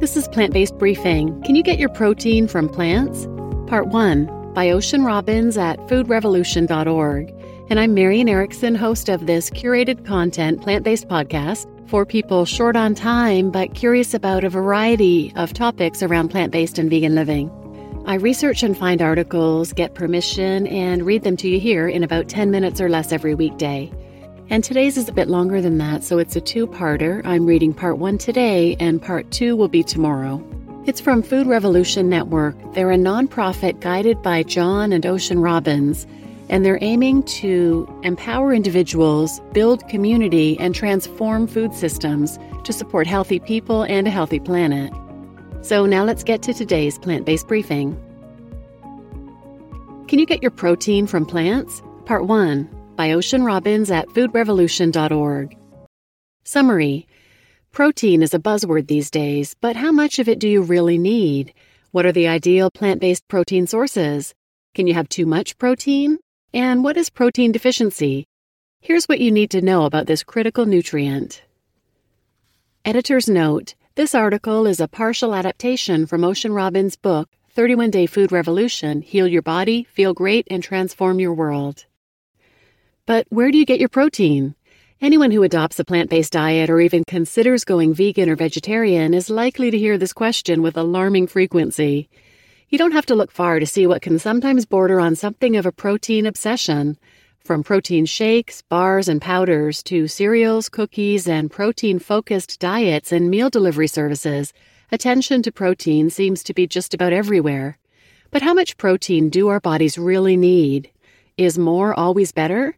This is Plant Based Briefing. Can you get your protein from plants? Part 1 by Ocean Robbins at foodrevolution.org. And I'm Marian Erickson, host of this curated content plant based podcast for people short on time but curious about a variety of topics around plant based and vegan living. I research and find articles, get permission, and read them to you here in about 10 minutes or less every weekday. And today's is a bit longer than that, so it's a two parter. I'm reading part one today, and part two will be tomorrow. It's from Food Revolution Network. They're a nonprofit guided by John and Ocean Robbins, and they're aiming to empower individuals, build community, and transform food systems to support healthy people and a healthy planet. So now let's get to today's plant based briefing. Can you get your protein from plants? Part 1 by Ocean Robbins at foodrevolution.org. Summary Protein is a buzzword these days, but how much of it do you really need? What are the ideal plant based protein sources? Can you have too much protein? And what is protein deficiency? Here's what you need to know about this critical nutrient. Editor's note this article is a partial adaptation from Ocean Robbins' book, 31 Day Food Revolution Heal Your Body, Feel Great, and Transform Your World. But where do you get your protein? Anyone who adopts a plant based diet or even considers going vegan or vegetarian is likely to hear this question with alarming frequency. You don't have to look far to see what can sometimes border on something of a protein obsession. From protein shakes, bars, and powders to cereals, cookies, and protein focused diets and meal delivery services, attention to protein seems to be just about everywhere. But how much protein do our bodies really need? Is more always better?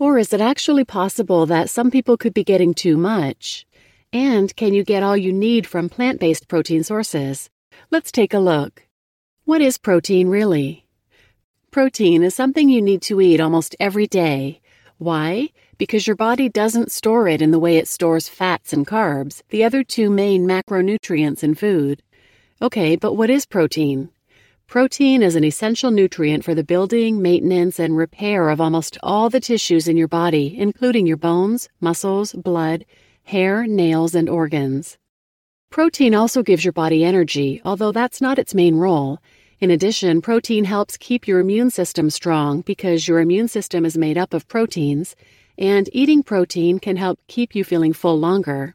Or is it actually possible that some people could be getting too much? And can you get all you need from plant based protein sources? Let's take a look. What is protein really? Protein is something you need to eat almost every day. Why? Because your body doesn't store it in the way it stores fats and carbs, the other two main macronutrients in food. Okay, but what is protein? Protein is an essential nutrient for the building, maintenance, and repair of almost all the tissues in your body, including your bones, muscles, blood, hair, nails, and organs. Protein also gives your body energy, although that's not its main role. In addition, protein helps keep your immune system strong because your immune system is made up of proteins, and eating protein can help keep you feeling full longer.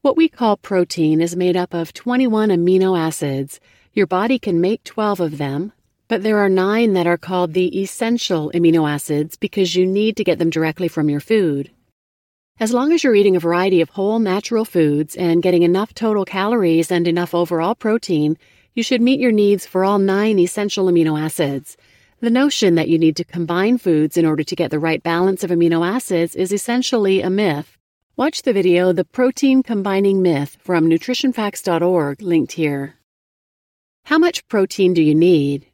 What we call protein is made up of 21 amino acids, your body can make 12 of them, but there are nine that are called the essential amino acids because you need to get them directly from your food. As long as you're eating a variety of whole natural foods and getting enough total calories and enough overall protein, you should meet your needs for all nine essential amino acids. The notion that you need to combine foods in order to get the right balance of amino acids is essentially a myth. Watch the video The Protein Combining Myth from nutritionfacts.org linked here. How much protein do you need?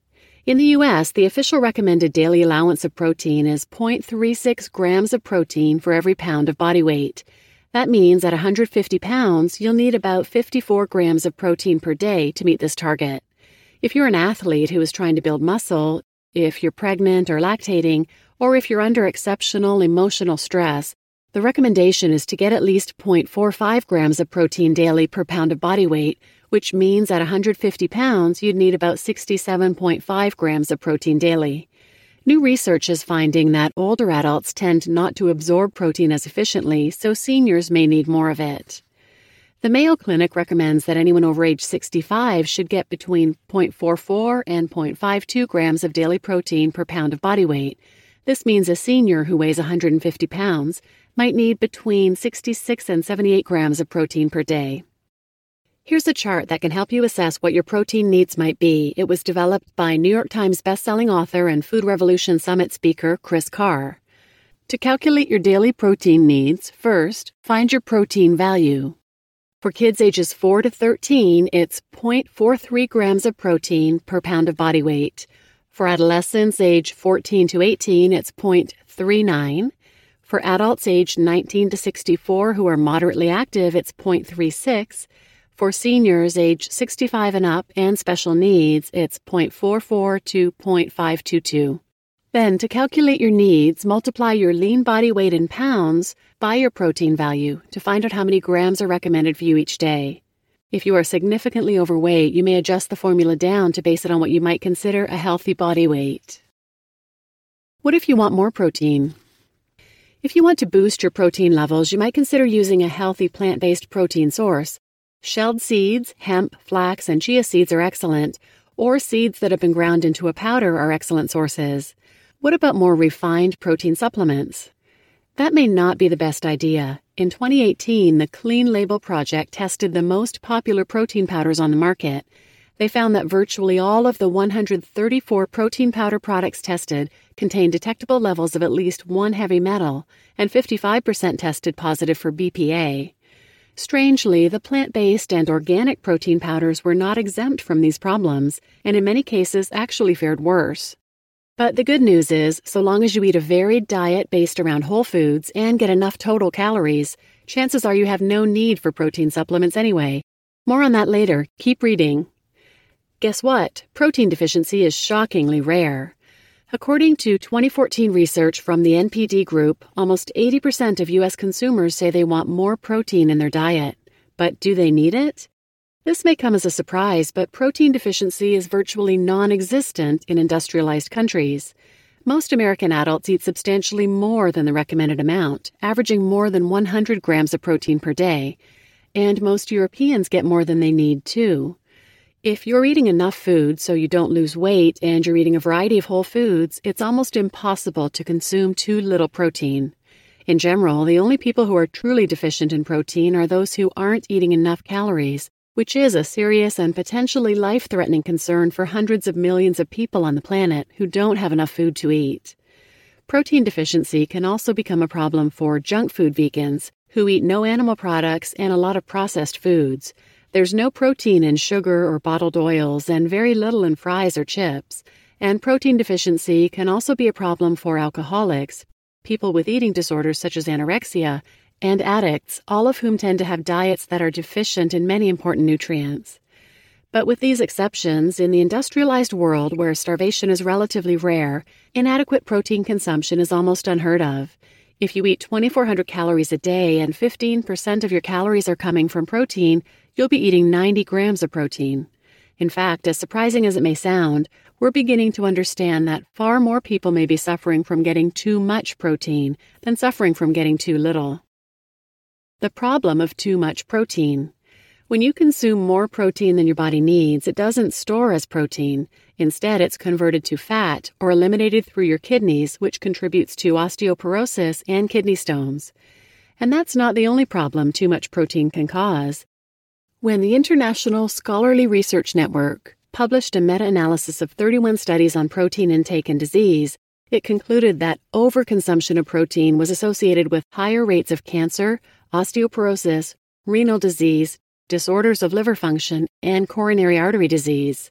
In the U.S., the official recommended daily allowance of protein is 0.36 grams of protein for every pound of body weight. That means at 150 pounds, you'll need about 54 grams of protein per day to meet this target. If you're an athlete who is trying to build muscle, if you're pregnant or lactating, or if you're under exceptional emotional stress, the recommendation is to get at least 0.45 grams of protein daily per pound of body weight, which means at 150 pounds, you'd need about 67.5 grams of protein daily. New research is finding that older adults tend not to absorb protein as efficiently, so seniors may need more of it. The Mayo Clinic recommends that anyone over age 65 should get between 0.44 and 0.52 grams of daily protein per pound of body weight. This means a senior who weighs 150 pounds might need between 66 and 78 grams of protein per day. Here's a chart that can help you assess what your protein needs might be. It was developed by New York Times bestselling author and Food Revolution Summit speaker Kris Carr. To calculate your daily protein needs, first, find your protein value. For kids ages 4 to 13, it's 0.43 grams of protein per pound of body weight. For adolescents age 14 to 18, it's 0.39. For adults aged 19 to 64 who are moderately active, it's 0.36. For seniors age 65 and up and special needs, it's 0.44 to 0.522. Then, to calculate your needs, multiply your lean body weight in pounds by your protein value to find out how many grams are recommended for you each day. If you are significantly overweight, you may adjust the formula down to base it on what you might consider a healthy body weight. What if you want more protein? If you want to boost your protein levels, you might consider using a healthy plant based protein source. Shelled seeds, hemp, flax, and chia seeds are excellent, or seeds that have been ground into a powder are excellent sources. What about more refined protein supplements? That may not be the best idea. In 2018, the Clean Label Project tested the most popular protein powders on the market. They found that virtually all of the 134 protein powder products tested contained detectable levels of at least one heavy metal, and 55% tested positive for BPA. Strangely, the plant based and organic protein powders were not exempt from these problems, and in many cases actually fared worse. But the good news is, so long as you eat a varied diet based around whole foods and get enough total calories, chances are you have no need for protein supplements anyway. More on that later. Keep reading. Guess what? Protein deficiency is shockingly rare. According to 2014 research from the NPD Group, almost 80% of U.S. consumers say they want more protein in their diet. But do they need it? This may come as a surprise, but protein deficiency is virtually non existent in industrialized countries. Most American adults eat substantially more than the recommended amount, averaging more than 100 grams of protein per day, and most Europeans get more than they need too. If you're eating enough food so you don't lose weight and you're eating a variety of whole foods, it's almost impossible to consume too little protein. In general, the only people who are truly deficient in protein are those who aren't eating enough calories, which is a serious and potentially life threatening concern for hundreds of millions of people on the planet who don't have enough food to eat. Protein deficiency can also become a problem for junk food vegans who eat no animal products and a lot of processed foods. There's no protein in sugar or bottled oils and very little in fries or chips. And protein deficiency can also be a problem for alcoholics, people with eating disorders such as anorexia, and addicts, all of whom tend to have diets that are deficient in many important nutrients. But with these exceptions, in the industrialized world where starvation is relatively rare, inadequate protein consumption is almost unheard of. If you eat 2,400 calories a day and 15% of your calories are coming from protein, you'll be eating 90 grams of protein. In fact, as surprising as it may sound, we're beginning to understand that far more people may be suffering from getting too much protein than suffering from getting too little. The problem of too much protein. When you consume more protein than your body needs, it doesn't store as protein. Instead, it's converted to fat or eliminated through your kidneys, which contributes to osteoporosis and kidney stones. And that's not the only problem too much protein can cause. When the International Scholarly Research Network published a meta analysis of 31 studies on protein intake and disease, it concluded that overconsumption of protein was associated with higher rates of cancer, osteoporosis, renal disease, disorders of liver function, and coronary artery disease.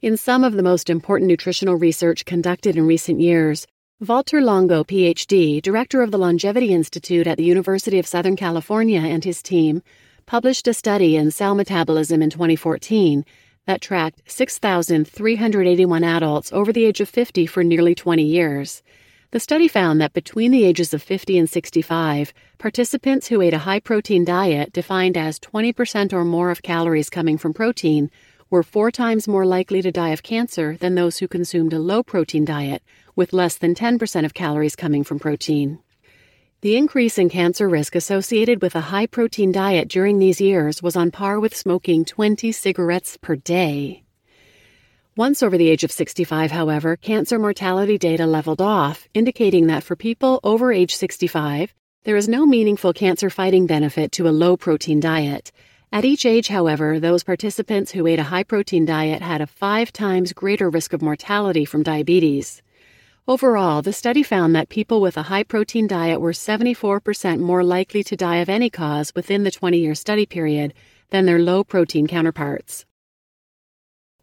In some of the most important nutritional research conducted in recent years, Walter Longo, PhD, director of the Longevity Institute at the University of Southern California, and his team published a study in Cell Metabolism in 2014 that tracked 6,381 adults over the age of 50 for nearly 20 years. The study found that between the ages of 50 and 65, participants who ate a high protein diet, defined as 20% or more of calories coming from protein, were four times more likely to die of cancer than those who consumed a low protein diet, with less than 10% of calories coming from protein. The increase in cancer risk associated with a high protein diet during these years was on par with smoking 20 cigarettes per day. Once over the age of 65, however, cancer mortality data leveled off, indicating that for people over age 65, there is no meaningful cancer fighting benefit to a low protein diet. At each age, however, those participants who ate a high protein diet had a five times greater risk of mortality from diabetes. Overall, the study found that people with a high protein diet were 74% more likely to die of any cause within the 20 year study period than their low protein counterparts.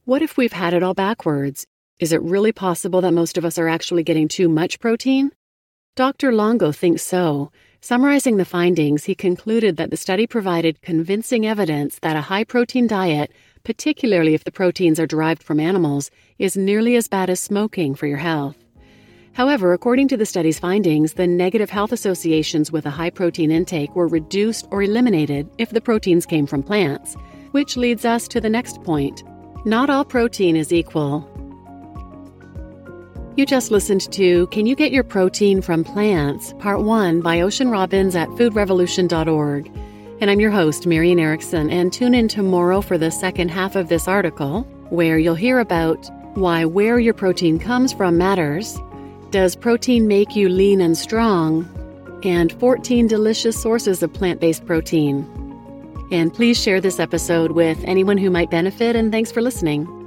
What if we've had it all backwards? Is it really possible that most of us are actually getting too much protein? Dr. Longo thinks so. Summarizing the findings, he concluded that the study provided convincing evidence that a high protein diet, particularly if the proteins are derived from animals, is nearly as bad as smoking for your health. However, according to the study's findings, the negative health associations with a high protein intake were reduced or eliminated if the proteins came from plants. which leads us to the next point. Not all protein is equal. You just listened to Can You Get Your Protein from Plants? Part 1 by Ocean Robbins at foodrevolution.org. And I'm your host, Marian Erickson, and tune in tomorrow for the second half of this article, where you'll hear about why where your protein comes from matters, does protein make you lean and strong, and 14 delicious sources of plant based protein. And please share this episode with anyone who might benefit, and thanks for listening.